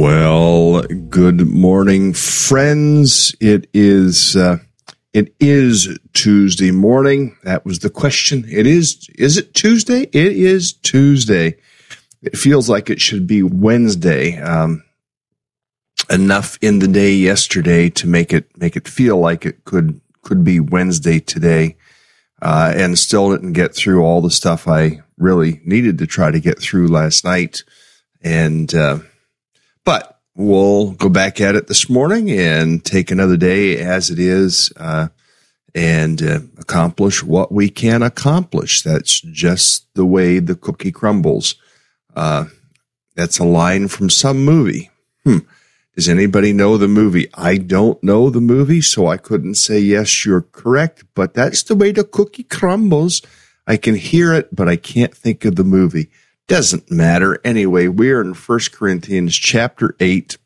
Well, good morning, friends. It is uh, it is Tuesday morning. That was the question. It is. Is it Tuesday? It is Tuesday. It feels like it should be Wednesday. Um, enough in the day yesterday to make it make it feel like it could could be Wednesday today, uh, and still didn't get through all the stuff I really needed to try to get through last night, and. Uh, but we'll go back at it this morning and take another day as it is uh, and uh, accomplish what we can accomplish. That's just the way the cookie crumbles. Uh, that's a line from some movie. Hmm. Does anybody know the movie? I don't know the movie, so I couldn't say yes, you're correct, but that's the way the cookie crumbles. I can hear it, but I can't think of the movie. Doesn't matter. Anyway, we're in First Corinthians chapter 8.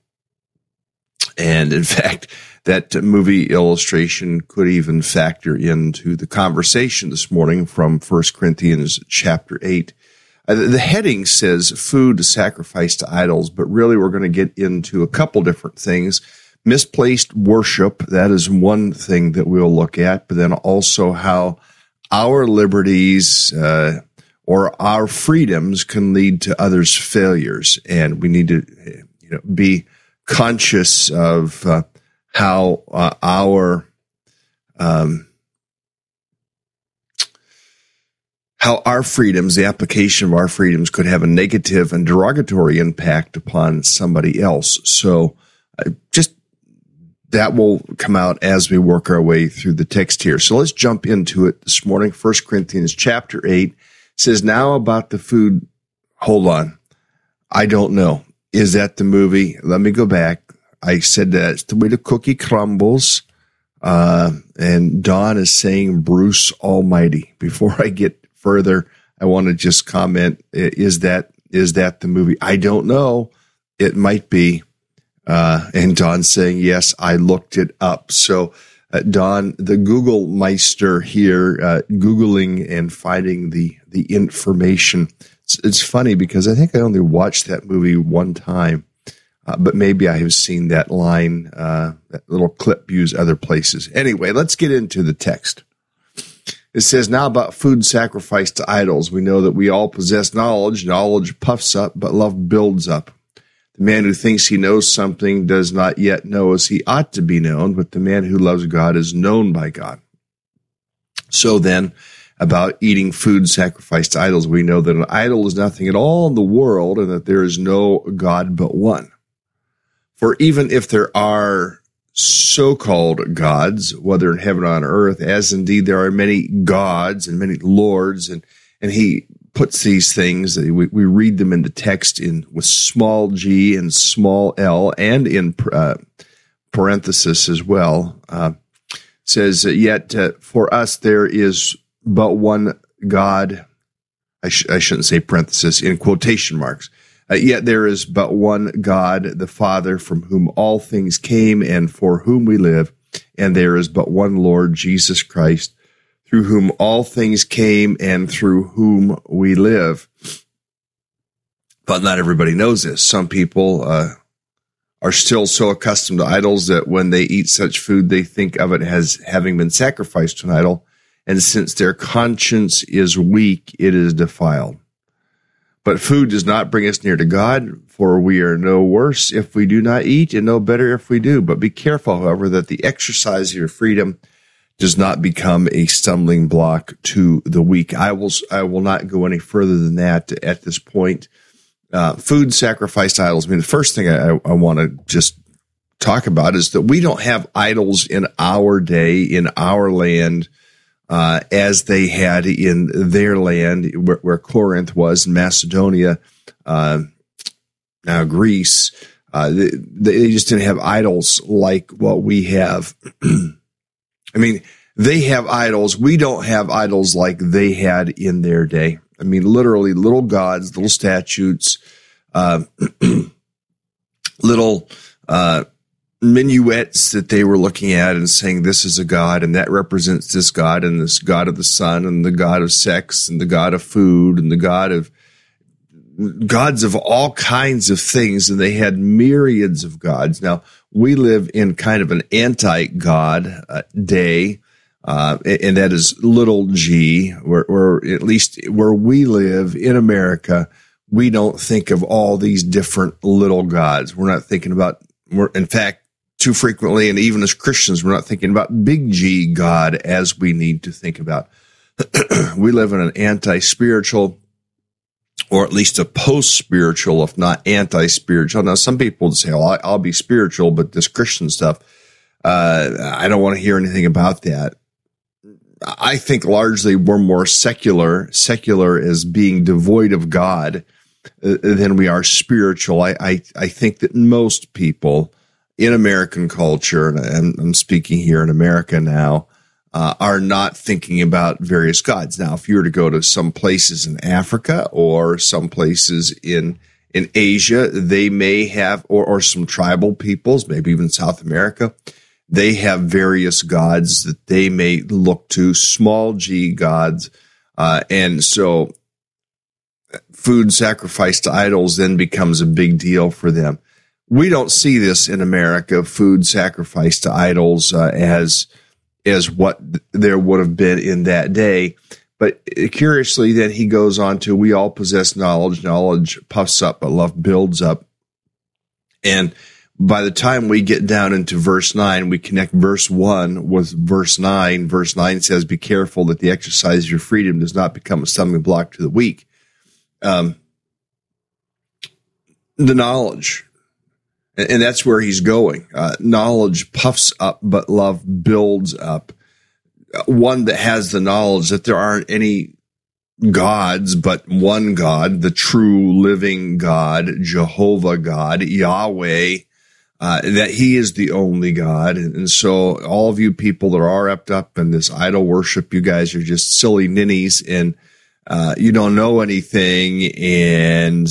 And in fact, that movie illustration could even factor into the conversation this morning from First Corinthians chapter 8. Uh, the heading says food sacrificed to idols, but really we're going to get into a couple different things. Misplaced worship, that is one thing that we'll look at, but then also how our liberties, uh, or our freedoms can lead to others' failures, and we need to, you know, be conscious of uh, how uh, our um, how our freedoms, the application of our freedoms, could have a negative and derogatory impact upon somebody else. So, uh, just that will come out as we work our way through the text here. So let's jump into it this morning. First Corinthians chapter eight says now about the food. Hold on. I don't know. Is that the movie? Let me go back. I said that it's the way the cookie crumbles. Uh, and Don is saying Bruce Almighty. Before I get further, I want to just comment: is that is that the movie? I don't know. It might be. Uh, and Don saying yes. I looked it up. So. Uh, Don, the Google Meister here, uh, Googling and finding the, the information. It's, it's, funny because I think I only watched that movie one time, uh, but maybe I have seen that line, uh, that little clip used other places. Anyway, let's get into the text. It says, now about food sacrificed to idols. We know that we all possess knowledge. Knowledge puffs up, but love builds up. The man who thinks he knows something does not yet know as he ought to be known, but the man who loves God is known by God. So then, about eating food sacrificed to idols, we know that an idol is nothing at all in the world and that there is no God but one. For even if there are so-called gods, whether in heaven or on earth, as indeed there are many gods and many lords, and and he puts these things. We, we read them in the text in with small g and small l, and in uh, parenthesis as well. Uh, says yet uh, for us there is but one God. I, sh- I shouldn't say parenthesis in quotation marks uh, yet there is but one God, the Father, from whom all things came and for whom we live. And there is but one Lord, Jesus Christ, through whom all things came and through whom we live. But not everybody knows this. Some people uh, are still so accustomed to idols that when they eat such food, they think of it as having been sacrificed to an idol. And since their conscience is weak, it is defiled. But food does not bring us near to God, for we are no worse if we do not eat and no better if we do. But be careful, however, that the exercise of your freedom does not become a stumbling block to the weak. I will, I will not go any further than that at this point. Uh, food sacrificed idols. I mean, the first thing I, I want to just talk about is that we don't have idols in our day, in our land, uh, as they had in their land, where, where Corinth was, in Macedonia, uh, now Greece. Uh, they, they, just didn't have idols like what we have. I mean, they have idols. We don't have idols like they had in their day. I mean, literally little gods, little statues, uh, little uh, minuets that they were looking at and saying this is a god and that represents this god and this god of the sun and the god of sex and the god of food and the god of gods of all kinds of things and they had myriads of gods. Now we live in kind of an anti-god uh, day uh, and that is little g. Where, where at least where we live in america we don't think of all these different little gods. We're not thinking about we're in fact too frequently, and even as Christians, we're not thinking about big G God as we need to think about. we live in an anti spiritual, or at least a post spiritual, if not anti spiritual. Now, some people say, "Well, I'll be spiritual," but this Christian stuff, uh, I don't want to hear anything about that. I think largely we're more secular. Secular is being devoid of God uh, than we are spiritual. I, I, I think that most people in American culture, and I'm speaking here in America now, uh, are not thinking about various gods. Now, if you were to go to some places in Africa or some places in in Asia, they may have, or, or some tribal peoples, maybe even South America, they have various gods that they may look to, small g gods. Uh, and so food sacrificed to idols then becomes a big deal for them we don't see this in America, food sacrificed to idols, uh, as, as what there would have been in that day. But curiously, then he goes on to, we all possess knowledge. Knowledge puffs up, but love builds up. And by the time we get down into verse 9, we connect verse 1 with verse 9. Verse 9 says, Be careful that the exercise of your freedom does not become a stumbling block to the weak. Um, the knowledge, and, that's where he's going. Uh, knowledge puffs up, but love builds up. One that has the knowledge that there aren't any gods, but one God, the true living God, Jehovah God, Yahweh, uh, that He is the only God. And, and, so, all of you people that are wrapped up in this idol worship, you guys are just silly ninnies and uh, you don't know anything. And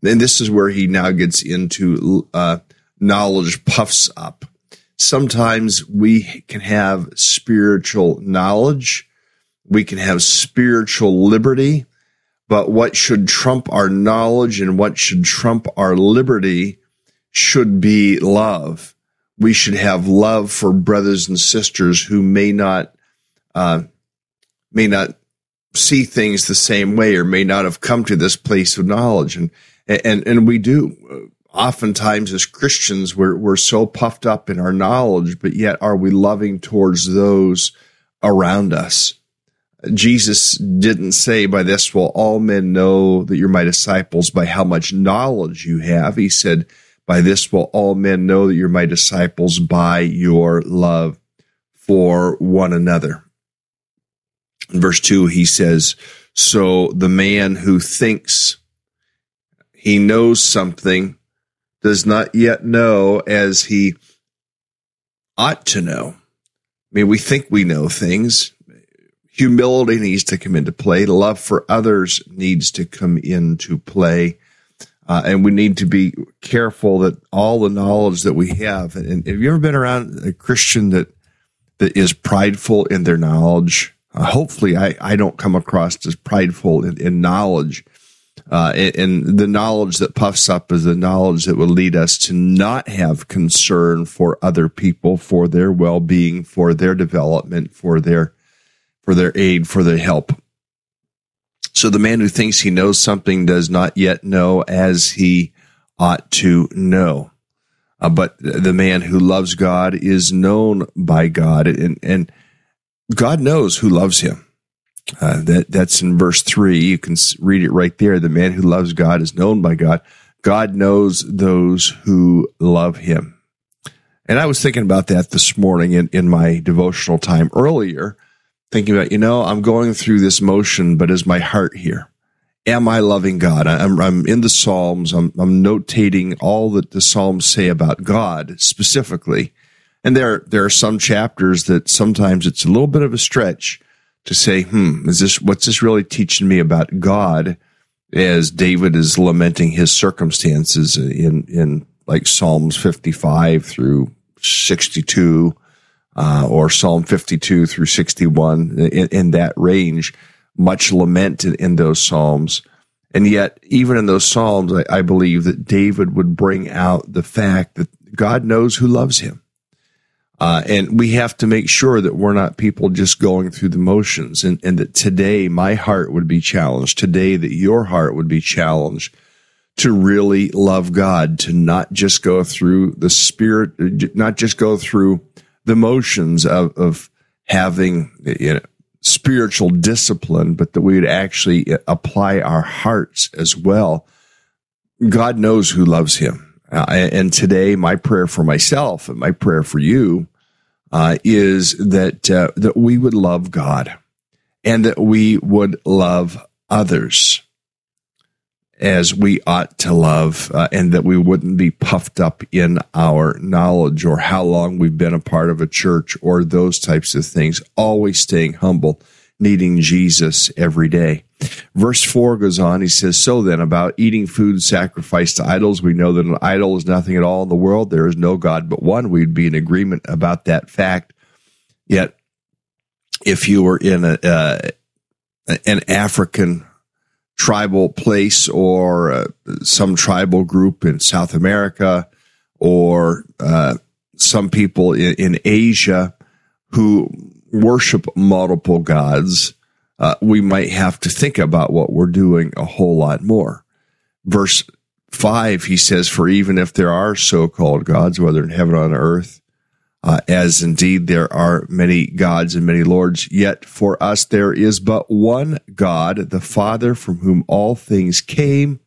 then this is where He now gets into uh, knowledge puffs up. Sometimes we can have spiritual knowledge, we can have spiritual liberty, but what should trump our knowledge and what should trump our liberty should be love. We should have love for brothers and sisters who may not, uh, may not see things the same way or may not have come to this place of knowledge. And, and, and we do. Uh, oftentimes as Christians, we're, we're so puffed up in our knowledge, but yet are we loving towards those around us? Jesus didn't say by this will all men know that you're my disciples by how much knowledge you have. He said, by this will all men know that you're my disciples by your love for one another. In verse 2, he says, So the man who thinks he knows something does not yet know as he ought to know. I mean, we think we know things. Humility needs to come into play. Love for others needs to come into play. Uh, and we need to be careful that all the knowledge that we have. And have you ever been around a Christian that that is prideful in their knowledge? Uh, hopefully, I, I don't come across as prideful in, in knowledge. Uh, and, and, the knowledge that puffs up is the knowledge that will lead us to not have concern for other people, for their well-being, for their development, for their for their aid, for their help. So the man who thinks he knows something does not yet know as he ought to know. Uh, but the man who loves God is known by God, and, and God knows who loves him. Uh, that that's in verse three. You can read it right there. The man who loves God is known by God. God knows those who love Him. And I was thinking about that this morning in, in my devotional time earlier thinking about, you know, I'm going through this motion, but is my heart here? Am I loving God? I'm, I'm in the Psalms. I'm, I'm notating all that the Psalms say about God specifically. And there, there are some chapters that sometimes it's a little bit of a stretch to say, hmm, is this, what's this really teaching me about God as David is lamenting his circumstances in, in like Psalms 55 through 62 uh, or Psalm 52 through 61 in, in that range, much lament in, in, those Psalms. And yet, even in those Psalms, I, I believe that David would bring out the fact that God knows who loves him. Uh, and we have to make sure that we're not people just going through the motions and, and that today my heart would be challenged. Today that your heart would be challenged to really love God, to not just go through the spirit, not just go through the motions of, of having you know, spiritual discipline, but that we would actually apply our hearts as well. God knows who loves him. Uh, and today, my prayer for myself and my prayer for you uh, is that uh, that we would love God and that we would love others as we ought to love, uh, and that we wouldn't be puffed up in our knowledge or how long we've been a part of a church or those types of things. Always staying humble, needing Jesus every day. Verse 4 goes on, he says, So then, about eating food sacrificed to idols, we know that an idol is nothing at all in the world. There is no God but one. We'd be in agreement about that fact. Yet, if you were in a, uh, an African tribal place or uh, some tribal group in South America or uh, some people in, in, Asia who worship multiple gods, uh, we might have to think about what we're doing a whole lot more. Verse 5, he says, For even if there are so called gods, whether in heaven or on earth, uh, as indeed there are many gods and many lords, yet for us there is but one God, the Father, from whom all things came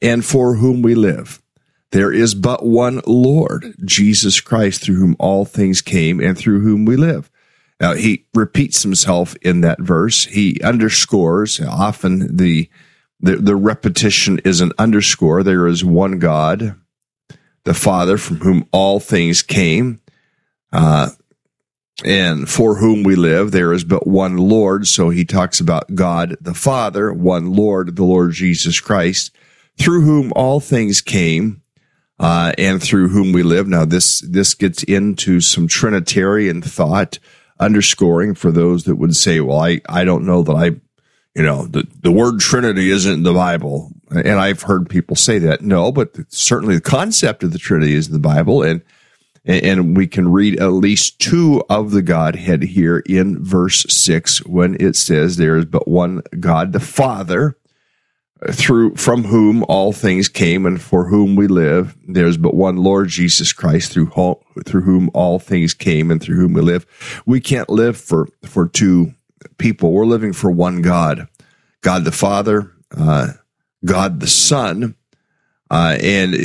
and for whom we live. There is but one Lord, Jesus Christ, through whom all things came and through whom we live. Now, he repeats himself in that verse. He underscores often the, the, the repetition is an underscore. There is one God, the Father, from whom all things came, uh, and for whom we live. There is but one Lord. So he talks about God the Father, one Lord, the Lord Jesus Christ, through whom all things came. Uh, and through whom we live. Now, this this gets into some Trinitarian thought, underscoring for those that would say, "Well, I I don't know that I you know, the, the word Trinity isn't in the Bible. And I've heard people say that. No, but certainly the concept of the Trinity is in the Bible. And, and we can read at least two of the Godhead here in verse six when it says there is but one God, the Father, through from whom all things came and for whom we live. There's but one Lord Jesus Christ through whom, through whom all things came and through whom we live. We can't live for, for two people. We're living for one God, God the Father, uh, God the Son, uh, and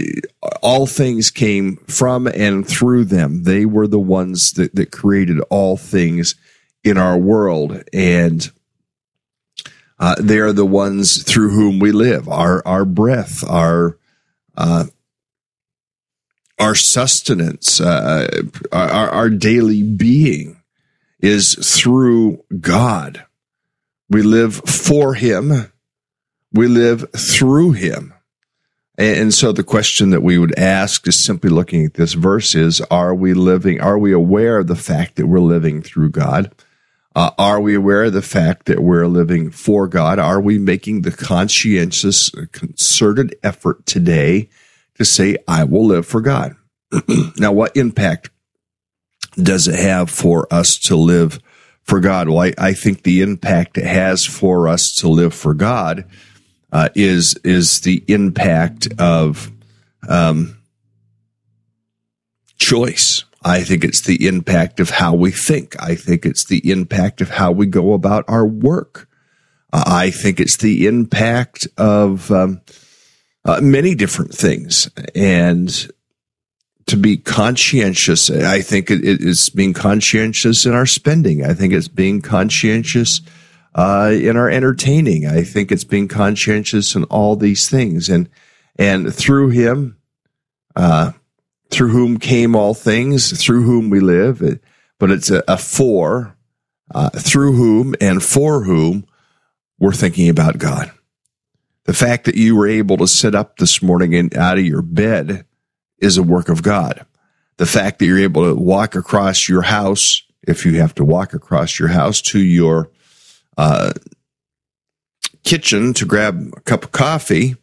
all things came from and through them. They were the ones that, that created all things in our world, and uh, they are the ones through whom we live. Our our breath, our uh, our sustenance, uh, our, our daily being is through God. We live for Him. We live through Him. And so the question that we would ask is simply looking at this verse is, are we living, are we aware of the fact that we're living through God? Uh, are we aware of the fact that we're living for God? Are we making the conscientious, concerted effort today to say, I will live for God? now, what impact does it have for us to live for God? Well, I, I think the impact it has for us to live for God uh, is is the impact of um, choice. I think it's the impact of how we think. I think it's the impact of how we go about our work. Uh, I think it's the impact of um, uh, many different things. And to be conscientious. I think it is being conscientious in our spending. I think it's being conscientious uh, in our entertaining. I think it's being conscientious in all these things, and and through Him, uh, through whom came all things, through whom we live. But it's a, a for, uh, through whom and for whom we're thinking about God. The fact that you were able to sit up this morning and out of your bed is a work of God. The fact that you're able to walk across your house, if you have to walk across your house to your uh, kitchen to grab a cup of coffee,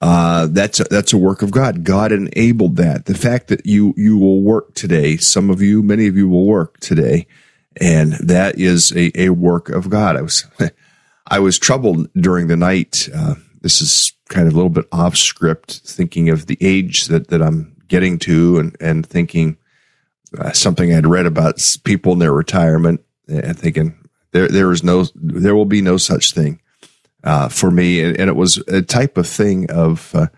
uh, that's a, that's a work of God. God enabled that. The fact that you you will work today, some of you, many of you will work today, and that is a, a work of God. I was I was troubled during the night. Uh, this is kind of a little bit off script, thinking of the age that, that I'm getting to and, and thinking uh, something I'd read about people in their retirement and thinking there, there is no, there will be no such thing, uh, for me. And, and, it was a type of thing of, uh,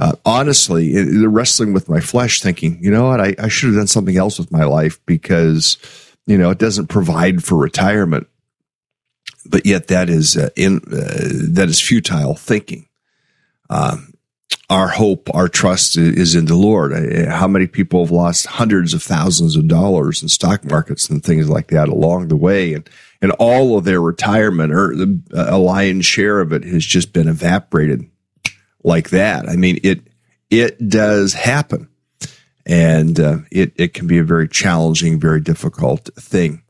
uh honestly, it, wrestling with my flesh, thinking, you know what, I, I should have done something else with my life because, you know, it doesn't provide for retirement. But yet that is uh, in uh, that is futile thinking. Um, our hope, our trust is in the Lord. How many people have lost hundreds of thousands of dollars in stock markets and things like that along the way, and and all of their retirement or a lion's share of it has just been evaporated like that. I mean, it it does happen, and uh, it it can be a very challenging, very difficult thing.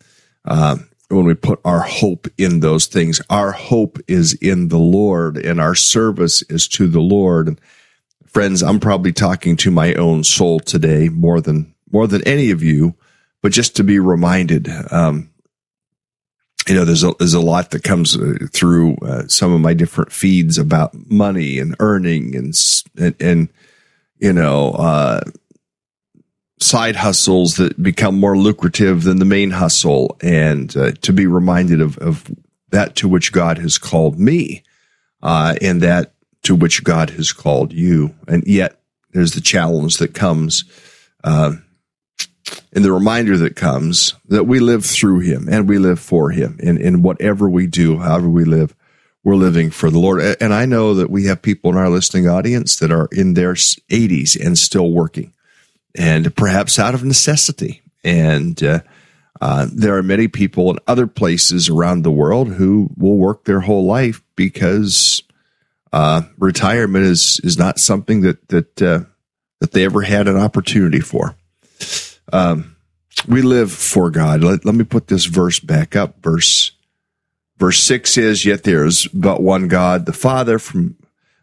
Um, when we put our hope in those things. Our hope is in the Lord and our service is to the Lord. And friends, I'm probably talking to my own soul today more than, more than any of you, but just to be reminded, um, you know, there's a, there's a lot that comes uh, through uh, some of my different feeds about money and earning and, and, and you know, uh, side hustles that become more lucrative than the main hustle and uh, to be reminded of, of that to which God has called me uh, and that to which God has called you. And yet there's the challenge that comes uh, and the reminder that comes that we live through him and we live for him. And in whatever we do, however we live, we're living for the Lord. And I know that we have people in our listening audience that are in their 80s and still working, and perhaps out of necessity. And uh, uh, there are many people in other places around the world who will work their whole life because uh, retirement is is not something that that uh, that they ever had an opportunity for. Um, we live for God. Let, let me put this verse back up. Verse Verse 6 is, Yet there is but one God, the Father, from,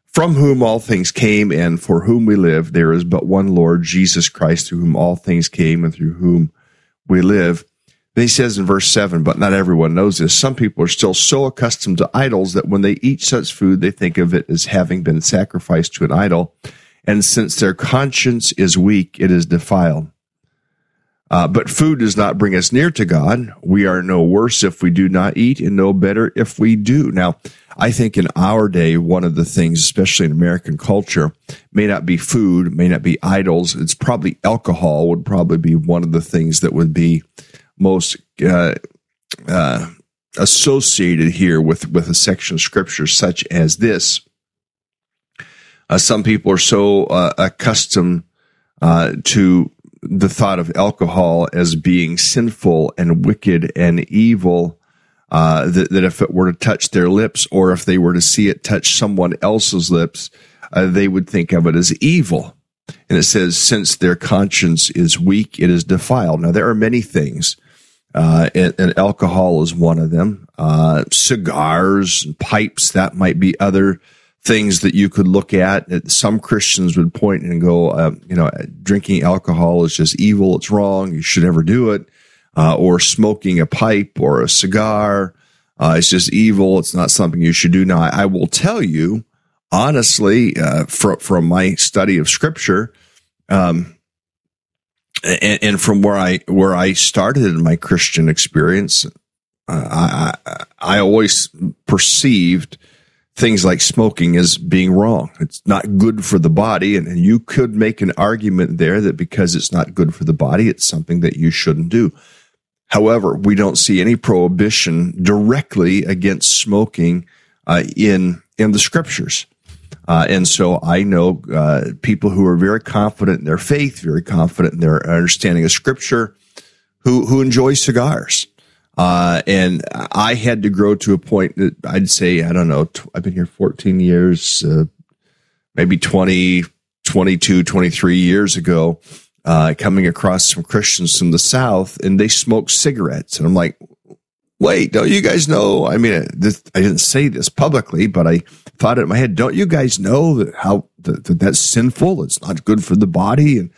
from whom all things came and for whom we live. There is but one Lord, Jesus Christ, through whom all things came and through whom we live. Then he says in verse 7, but not everyone knows this. Some people are still so accustomed to idols that when they eat such food, they think of it as having been sacrificed to an idol. And since their conscience is weak, it is defiled. Uh, but food does not bring us near to God. We are no worse if we do not eat and no better if we do. Now, I think in our day, one of the things, especially in American culture, may not be food, may not be idols. It's probably alcohol would probably be one of the things that would be most, uh, uh, associated here with, with a section of scripture such as this. Uh, some people are so uh, accustomed uh, to the thought of alcohol as being sinful and wicked and evil. Uh, that, that if it were to touch their lips or if they were to see it touch someone else's lips, uh, they would think of it as evil. And it says, since their conscience is weak, it is defiled. Now, there are many things, uh, and, and, alcohol is one of them. Uh, cigars and pipes, that might be other things that you could look at. Some Christians would point and go, uh, you know, drinking alcohol is just evil. It's wrong. You should never do it. Uh, or smoking a pipe or a cigar. Uh, it's just evil. It's not something you should do. Now, I, will tell you honestly, uh, from, from my study of scripture, um, and, and, from where I, where I started in my Christian experience, uh, I, I, I always perceived, things like smoking as being wrong. It's not good for the body. And, and, you could make an argument there that because it's not good for the body, it's something that you shouldn't do. However, we don't see any prohibition directly against smoking uh, in in the scriptures. Uh, and so I know uh, people who are very confident in their faith, very confident in their understanding of scripture, who who enjoy cigars. Uh, and I had to grow to a point that I'd say, I don't know, I've been here 14 years, uh, maybe 20, 22, 23 years ago, uh, coming across some Christians from the South and they smoke cigarettes. And I'm like, wait, don't you guys know? I mean, this, I didn't say this publicly, but I thought it in my head, don't you guys know that how that, that that's sinful? It's not good for the body. And,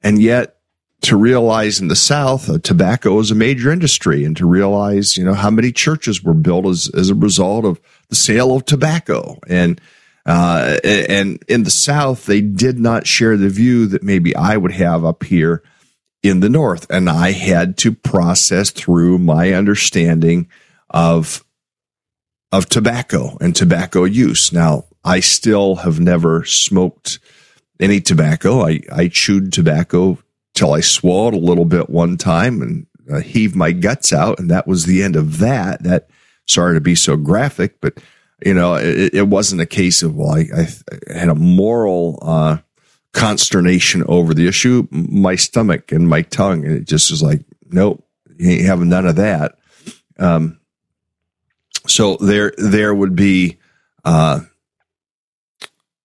and yet to realize in the South, uh, tobacco is a major industry and to realize, you know, how many churches were built as, as a result of the sale of tobacco. And, uh, and in the South, they did not share the view that maybe I would have up here in the North. And I had to process through my understanding of, of tobacco and tobacco use. Now, I still have never smoked any tobacco. I, I chewed tobacco till I swallowed a little bit one time and uh, heaved my guts out. And that was the end of that. That, sorry to be so graphic, but you know, it, it wasn't a case of, well, I, I had a moral, uh, consternation over the issue. My stomach and my tongue, and it just was like, nope, you ain't having none of that. Um, so there, there would be, uh,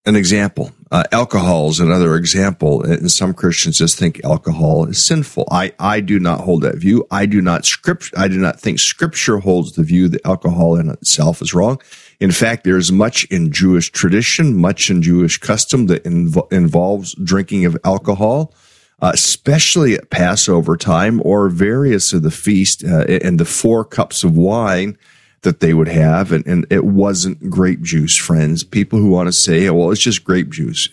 an example. Uh, alcohol is another example. And some Christians just think alcohol is sinful. I, I do not hold that view. I do not script, I do not think scripture holds the view that alcohol in itself is wrong. In fact, there's much in Jewish tradition, much in Jewish custom that inv- involves drinking of alcohol. Uh, especially at Passover time or various of the feast uh, and the four cups of wine that they would have, and, and it wasn't grape juice, friends. People who want to say, well, it's just grape juice.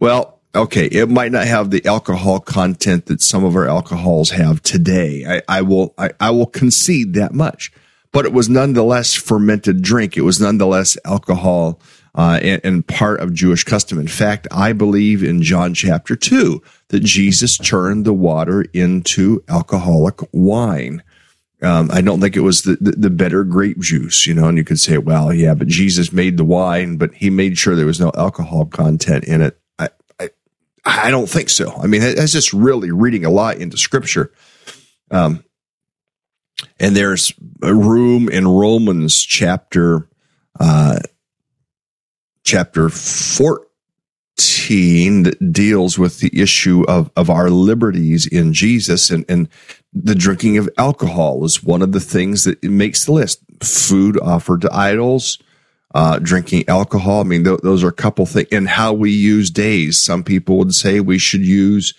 Well, okay, it might not have the alcohol content that some of our alcohols have today. I, I will, I, I will concede that much, but it was nonetheless fermented drink. It was nonetheless alcohol. Uh, and, and, part of Jewish custom. In fact, I believe in John chapter 2 that Jesus turned the water into alcoholic wine. Um, I don't think it was the, the, the better grape juice, you know, and you could say, well, yeah, but Jesus made the wine, but he made sure there was no alcohol content in it. I, I, I don't think so. I mean, that's just really reading a lot into scripture. Um, and there's a room in Romans chapter, uh, chapter 14 that deals with the issue of, of our liberties in Jesus and, and the drinking of alcohol is one of the things that makes the list. Food offered to idols, uh, drinking alcohol. I mean, th- those are a couple things and how we use days. Some people would say we should use,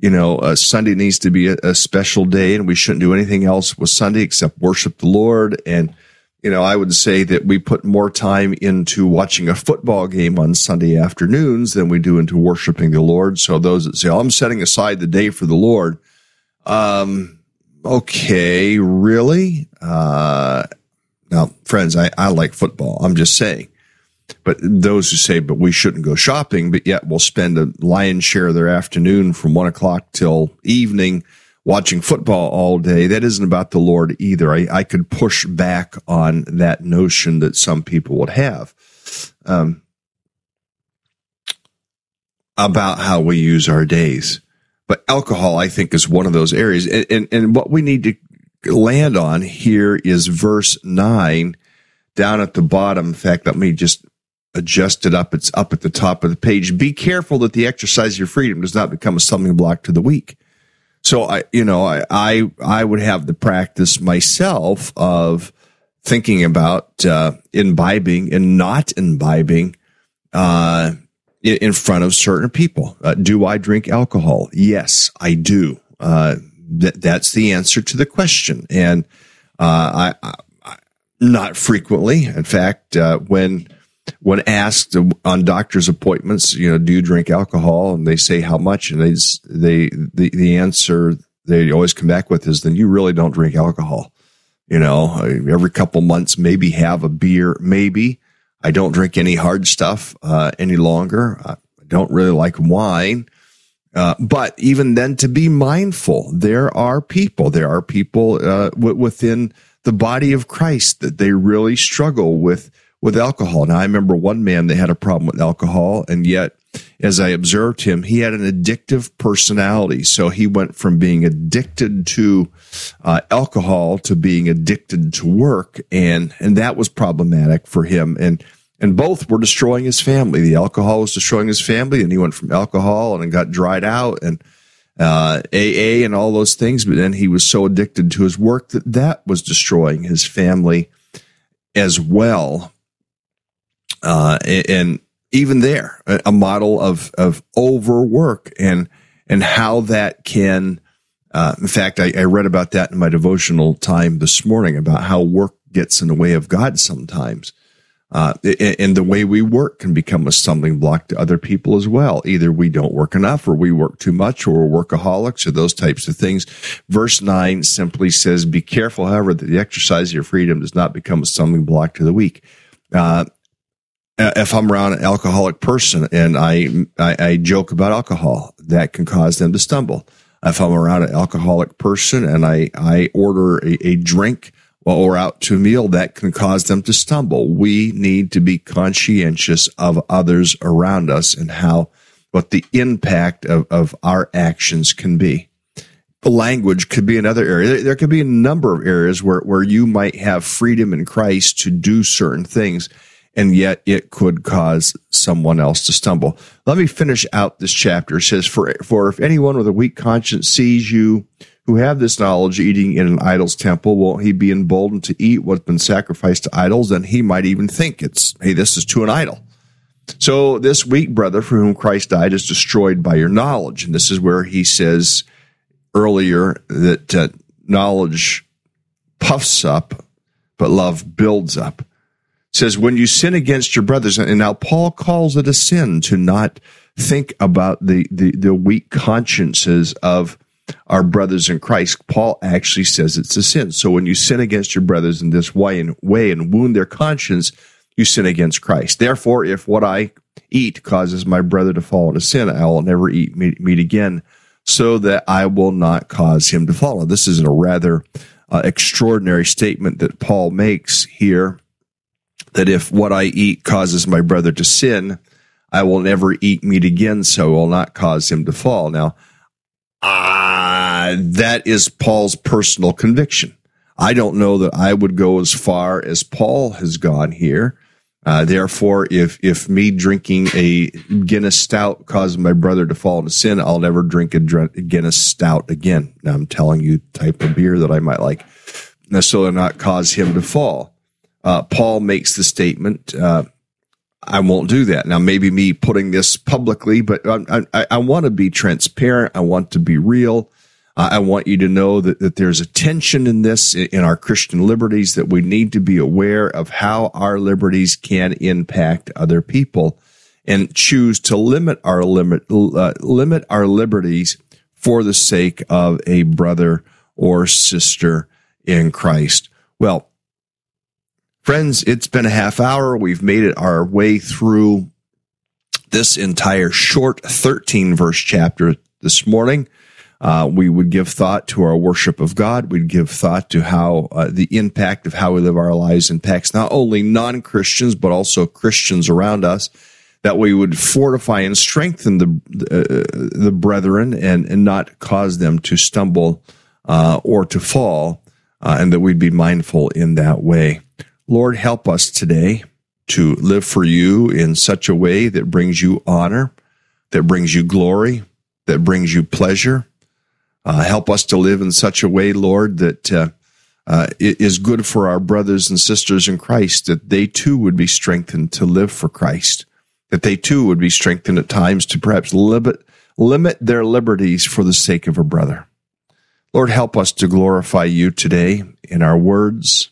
you know, uh, Sunday needs to be a, a special day and we shouldn't do anything else with Sunday except worship the Lord and you know, I would say that we put more time into watching a football game on Sunday afternoons than we do into worshiping the Lord. So those that say, oh, I'm setting aside the day for the Lord. Um, okay, really? Uh, now, friends, I, I like football. I'm just saying. But those who say, but we shouldn't go shopping, but yet we'll spend a lion's share of their afternoon from one o'clock till evening watching football all day. That isn't about the Lord either. I, I could push back on that notion that some people would have um, about how we use our days. But alcohol, I think, is one of those areas. And, and, and what we need to land on here is verse nine down at the bottom. In fact, let me just adjust it up. It's up at the top of the page. Be careful that the exercise of your freedom does not become a stumbling block to the weak. So I, you know, I, I, I would have the practice myself of thinking about, uh, imbibing and not imbibing, uh, in front of certain people. Uh, do I drink alcohol? Yes, I do. Uh, that, that's the answer to the question. And, uh, I, I, not frequently. In fact, uh, when, when asked on doctor's appointments, you know, do you drink alcohol? And they say how much, and they they the the answer they always come back with is, then you really don't drink alcohol. You know, every couple months, maybe have a beer, maybe. I don't drink any hard stuff uh, any longer. I don't really like wine. Uh, but even then, to be mindful, there are people, there are people uh, w- within the body of Christ that they really struggle with with alcohol. Now, I remember one man that had a problem with alcohol, and yet, as I observed him, he had an addictive personality. So he went from being addicted to uh, alcohol to being addicted to work, and and that was problematic for him. And and both were destroying his family. The alcohol was destroying his family, and he went from alcohol and got dried out and uh, AA and all those things. But then he was so addicted to his work that that was destroying his family as well uh, and even there, a model of of overwork and and how that can. Uh, in fact, I, I read about that in my devotional time this morning about how work gets in the way of God sometimes. Uh, and the way we work can become a stumbling block to other people as well. Either we don't work enough or we work too much or we're workaholics or those types of things. Verse nine simply says, be careful, however, that the exercise of your freedom does not become a stumbling block to the weak. Uh, if I'm around an alcoholic person and I, I, I joke about alcohol, that can cause them to stumble. If I'm around an alcoholic person and I, I order a, a drink while we're out to a meal, that can cause them to stumble. We need to be conscientious of others around us and how, what the impact of, of our actions can be. The language could be another area. There, could be a number of areas where, where you might have freedom in Christ to do certain things and yet it could cause someone else to stumble. Let me finish out this chapter. It says, for, for if anyone with a weak conscience sees you who have this knowledge eating in an idol's temple, won't he be emboldened to eat what's been sacrificed to idols? And he might even think it's, hey, this is to an idol. So this weak brother for whom Christ died is destroyed by your knowledge. And this is where he says earlier that uh, knowledge puffs up, but love builds up says when you sin against your brothers and now paul calls it a sin to not think about the, the, the weak consciences of our brothers in christ. Paul actually says it's a sin. So when you sin against your brothers in this way and way and wound their conscience you sin against christ. Therefore if what i eat causes my brother to fall into sin i will never eat meat, again so that i will not cause him to fall. This is a rather uh, extraordinary statement that Paul makes here that if what I eat causes my brother to sin, I will never eat meat again, so will not cause him to fall. Now, uh, that is Paul's personal conviction. I don't know that I would go as far as Paul has gone here. Uh, therefore, if if me drinking a Guinness Stout causes my brother to fall into sin, I'll never drink a Guinness Stout again. Now, I'm telling you, type of beer that I might like, necessarily not cause him to fall. Uh, Paul makes the statement, uh, "I won't do that." Now, maybe me putting this publicly, but I, I, I want to be transparent. I want to be real. I want you to know that, that there's a tension in this in our Christian liberties that we need to be aware of how our liberties can impact other people and choose to limit our limit, uh, limit our liberties for the sake of a brother or sister in Christ. Well, friends, it's been a half hour. We've made it our way through this entire short 13 verse chapter this morning. Uh, we would give thought to our worship of God. We'd give thought to how uh, the impact of how we live our lives impacts not only non Christians, but also Christians around us. That we would fortify and strengthen the uh, the brethren and, and not cause them to stumble uh, or to fall, uh, and that we'd be mindful in that way. Lord, help us today to live for you in such a way that brings you honor, that brings you glory, that brings you pleasure uh, help us to live in such a way, Lord, that uh, uh, is good for our brothers and sisters in Christ, that they too would be strengthened to live for Christ, that they too would be strengthened at times to perhaps limit, limit their liberties for the sake of a brother. Lord, help us to glorify you today in our words.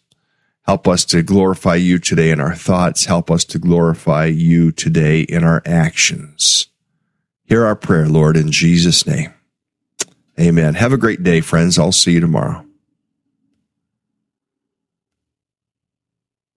Help us to glorify you today in our thoughts. Help us to glorify you today in our actions. Hear our prayer, Lord, in Jesus' name. Amen. Have a great day, friends. I'll see you tomorrow.